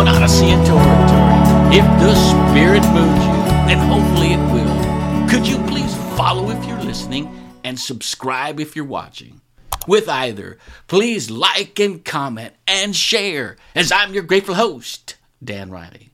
an Odyssey into oratory. If the Spirit moves you, and hopefully it will, could you please follow if you're listening and subscribe if you're watching? With either, please like and comment and share, as I'm your grateful host, Dan Riley.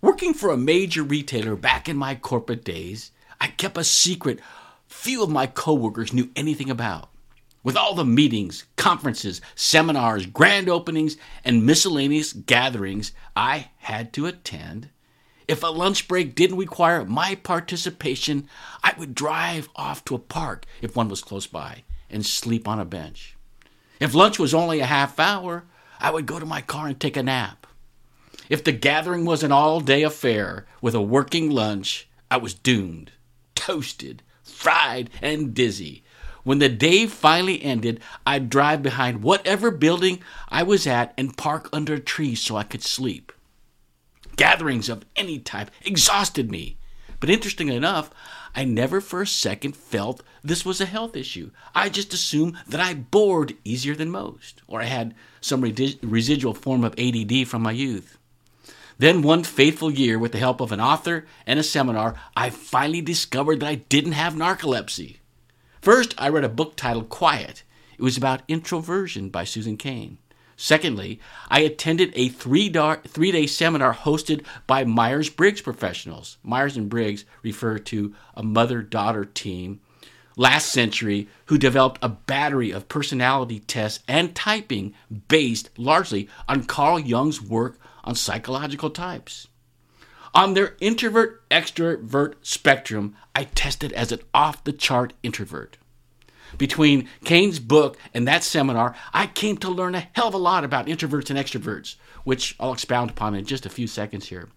Working for a major retailer back in my corporate days, I kept a secret few of my coworkers knew anything about. With all the meetings, conferences, seminars, grand openings, and miscellaneous gatherings I had to attend, if a lunch break didn't require my participation, I would drive off to a park if one was close by and sleep on a bench. If lunch was only a half hour, I would go to my car and take a nap. If the gathering was an all day affair with a working lunch, I was doomed, toasted, fried, and dizzy when the day finally ended, I'd drive behind whatever building I was at and park under a tree so I could sleep. Gatherings of any type exhausted me. But interestingly enough, I never for a second felt this was a health issue. I just assumed that I bored easier than most, or I had some residual form of ADD from my youth. Then, one fateful year, with the help of an author and a seminar, I finally discovered that I didn't have narcolepsy. First, I read a book titled Quiet. It was about introversion by Susan Cain. Secondly, I attended a three day seminar hosted by Myers Briggs professionals. Myers and Briggs refer to a mother daughter team last century who developed a battery of personality tests and typing based largely on Carl Jung's work on psychological types. On their introvert extrovert spectrum, I tested as an off the chart introvert. Between Cain's book and that seminar, I came to learn a hell of a lot about introverts and extroverts, which I'll expound upon in just a few seconds here.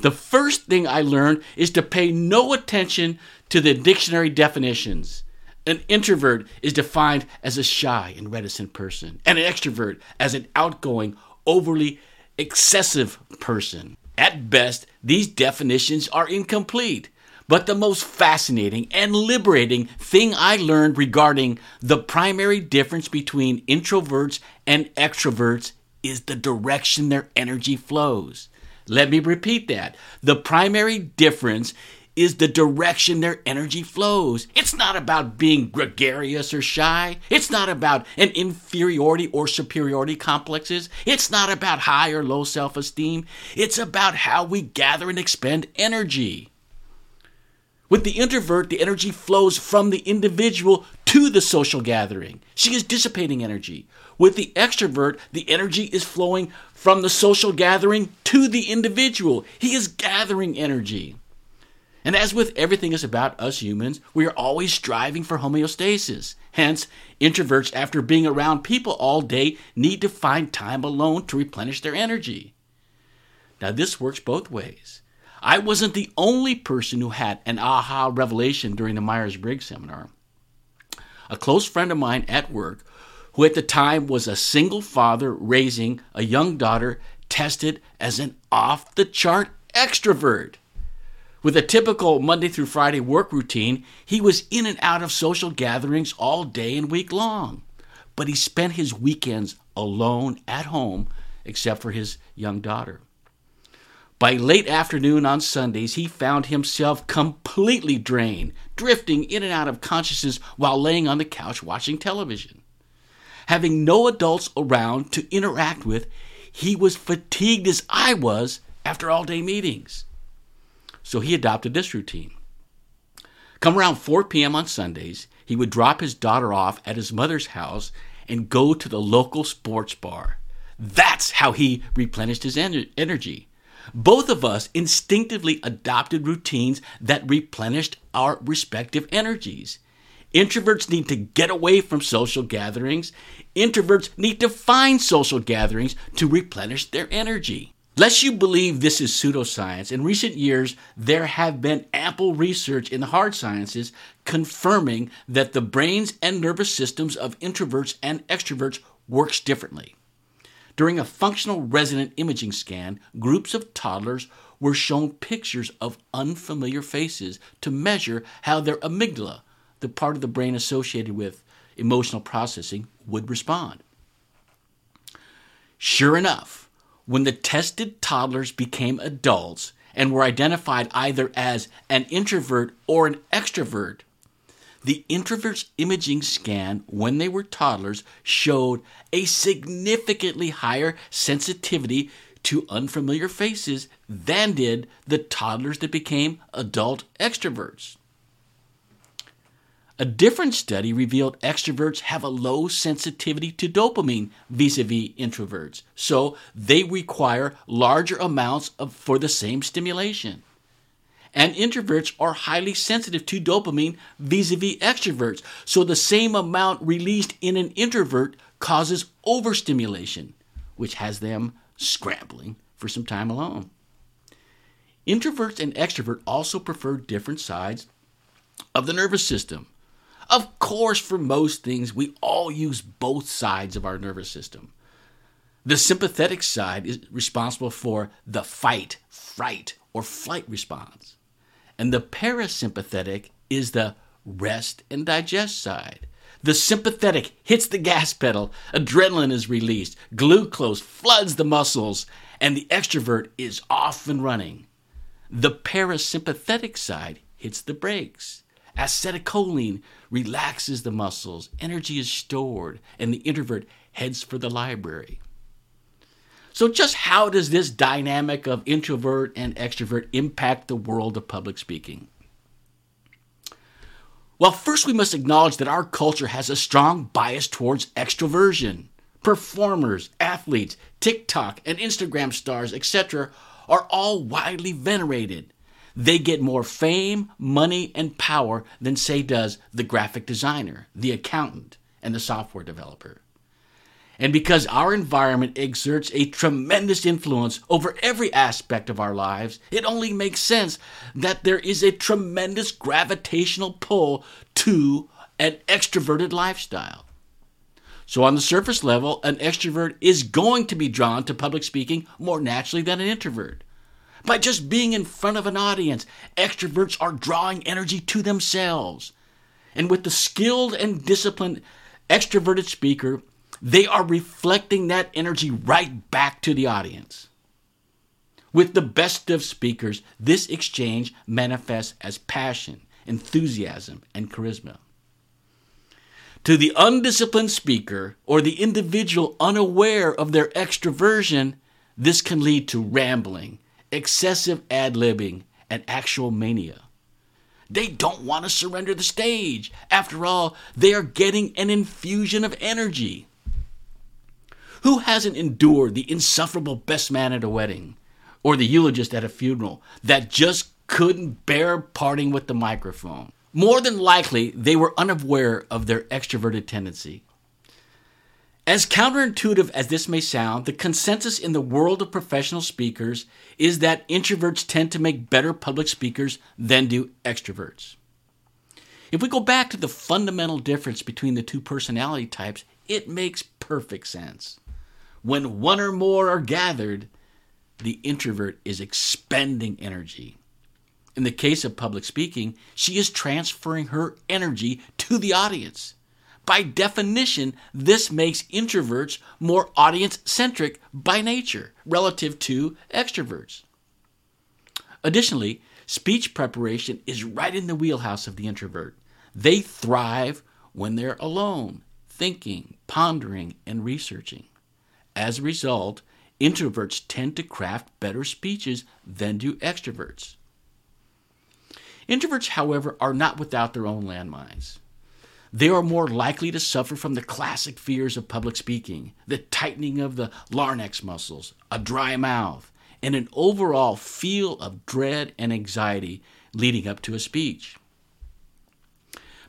The first thing I learned is to pay no attention to the dictionary definitions. An introvert is defined as a shy and reticent person, and an extrovert as an outgoing, overly excessive person. At best, these definitions are incomplete. But the most fascinating and liberating thing I learned regarding the primary difference between introverts and extroverts is the direction their energy flows. Let me repeat that. The primary difference is the direction their energy flows. It's not about being gregarious or shy. It's not about an inferiority or superiority complexes. It's not about high or low self esteem. It's about how we gather and expend energy. With the introvert, the energy flows from the individual to the social gathering. She is dissipating energy. With the extrovert, the energy is flowing from the social gathering to the individual. He is gathering energy. And as with everything is about us humans, we are always striving for homeostasis. Hence, introverts, after being around people all day, need to find time alone to replenish their energy. Now, this works both ways. I wasn't the only person who had an aha revelation during the Myers Briggs seminar. A close friend of mine at work, who at the time was a single father raising a young daughter, tested as an off the chart extrovert. With a typical Monday through Friday work routine, he was in and out of social gatherings all day and week long. But he spent his weekends alone at home, except for his young daughter. By late afternoon on Sundays, he found himself completely drained, drifting in and out of consciousness while laying on the couch watching television. Having no adults around to interact with, he was fatigued as I was after all day meetings. So he adopted this routine. Come around 4 p.m. on Sundays, he would drop his daughter off at his mother's house and go to the local sports bar. That's how he replenished his energy. Both of us instinctively adopted routines that replenished our respective energies. Introverts need to get away from social gatherings. Introverts need to find social gatherings to replenish their energy. Lest you believe this is pseudoscience, in recent years there have been ample research in the hard sciences confirming that the brains and nervous systems of introverts and extroverts works differently. During a functional resonant imaging scan, groups of toddlers were shown pictures of unfamiliar faces to measure how their amygdala, the part of the brain associated with emotional processing, would respond. Sure enough, when the tested toddlers became adults and were identified either as an introvert or an extrovert, the introvert's imaging scan when they were toddlers showed a significantly higher sensitivity to unfamiliar faces than did the toddlers that became adult extroverts. A different study revealed extroverts have a low sensitivity to dopamine vis a vis introverts, so they require larger amounts of, for the same stimulation. And introverts are highly sensitive to dopamine vis a vis extroverts, so the same amount released in an introvert causes overstimulation, which has them scrambling for some time alone. Introverts and extroverts also prefer different sides of the nervous system. Of course, for most things, we all use both sides of our nervous system. The sympathetic side is responsible for the fight, fright, or flight response. And the parasympathetic is the rest and digest side. The sympathetic hits the gas pedal, adrenaline is released, glucose floods the muscles, and the extrovert is off and running. The parasympathetic side hits the brakes. Acetylcholine relaxes the muscles, energy is stored, and the introvert heads for the library. So, just how does this dynamic of introvert and extrovert impact the world of public speaking? Well, first we must acknowledge that our culture has a strong bias towards extroversion. Performers, athletes, TikTok and Instagram stars, etc., are all widely venerated they get more fame, money, and power than, say, does the graphic designer, the accountant, and the software developer. And because our environment exerts a tremendous influence over every aspect of our lives, it only makes sense that there is a tremendous gravitational pull to an extroverted lifestyle. So, on the surface level, an extrovert is going to be drawn to public speaking more naturally than an introvert. By just being in front of an audience, extroverts are drawing energy to themselves. And with the skilled and disciplined extroverted speaker, they are reflecting that energy right back to the audience. With the best of speakers, this exchange manifests as passion, enthusiasm, and charisma. To the undisciplined speaker or the individual unaware of their extroversion, this can lead to rambling, excessive ad libbing, and actual mania. They don't want to surrender the stage. After all, they are getting an infusion of energy. Who hasn't endured the insufferable best man at a wedding or the eulogist at a funeral that just couldn't bear parting with the microphone? More than likely, they were unaware of their extroverted tendency. As counterintuitive as this may sound, the consensus in the world of professional speakers is that introverts tend to make better public speakers than do extroverts. If we go back to the fundamental difference between the two personality types, it makes perfect sense. When one or more are gathered, the introvert is expending energy. In the case of public speaking, she is transferring her energy to the audience. By definition, this makes introverts more audience centric by nature relative to extroverts. Additionally, speech preparation is right in the wheelhouse of the introvert. They thrive when they're alone, thinking, pondering, and researching. As a result, introverts tend to craft better speeches than do extroverts. Introverts, however, are not without their own landmines they are more likely to suffer from the classic fears of public speaking the tightening of the larynx muscles, a dry mouth, and an overall feel of dread and anxiety leading up to a speech.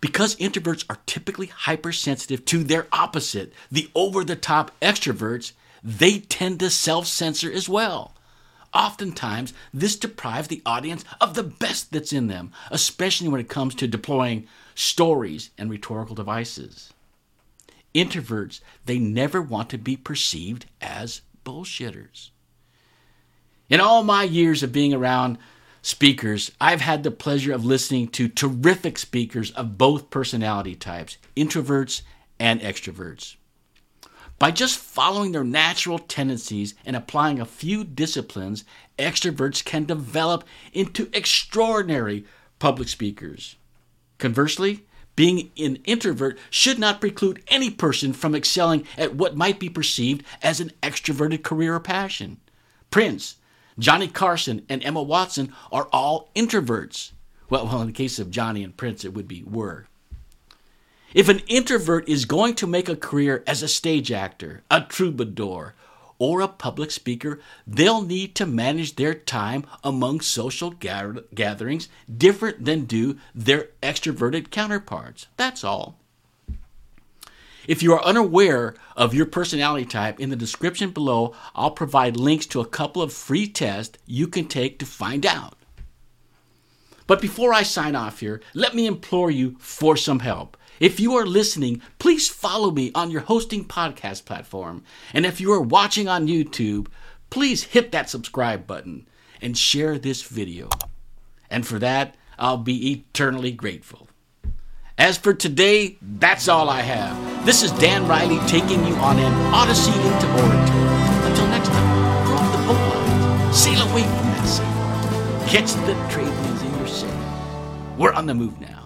Because introverts are typically hypersensitive to their opposite, the over the top extroverts, they tend to self censor as well. Oftentimes, this deprives the audience of the best that's in them, especially when it comes to deploying stories and rhetorical devices. Introverts, they never want to be perceived as bullshitters. In all my years of being around speakers, I've had the pleasure of listening to terrific speakers of both personality types, introverts and extroverts. By just following their natural tendencies and applying a few disciplines, extroverts can develop into extraordinary public speakers. Conversely, being an introvert should not preclude any person from excelling at what might be perceived as an extroverted career or passion. Prince, Johnny Carson, and Emma Watson are all introverts. Well, well, in the case of Johnny and Prince, it would be were. If an introvert is going to make a career as a stage actor, a troubadour, or a public speaker, they'll need to manage their time among social gatherings different than do their extroverted counterparts. That's all. If you are unaware of your personality type, in the description below, I'll provide links to a couple of free tests you can take to find out. But before I sign off here, let me implore you for some help. If you are listening, please follow me on your hosting podcast platform. And if you are watching on YouTube, please hit that subscribe button and share this video. And for that, I'll be eternally grateful. As for today, that's all I have. This is Dan Riley taking you on an odyssey into oratory. Until next time, drop the boat sail away from that sea, catch the trade winds in your sail. We're on the move now.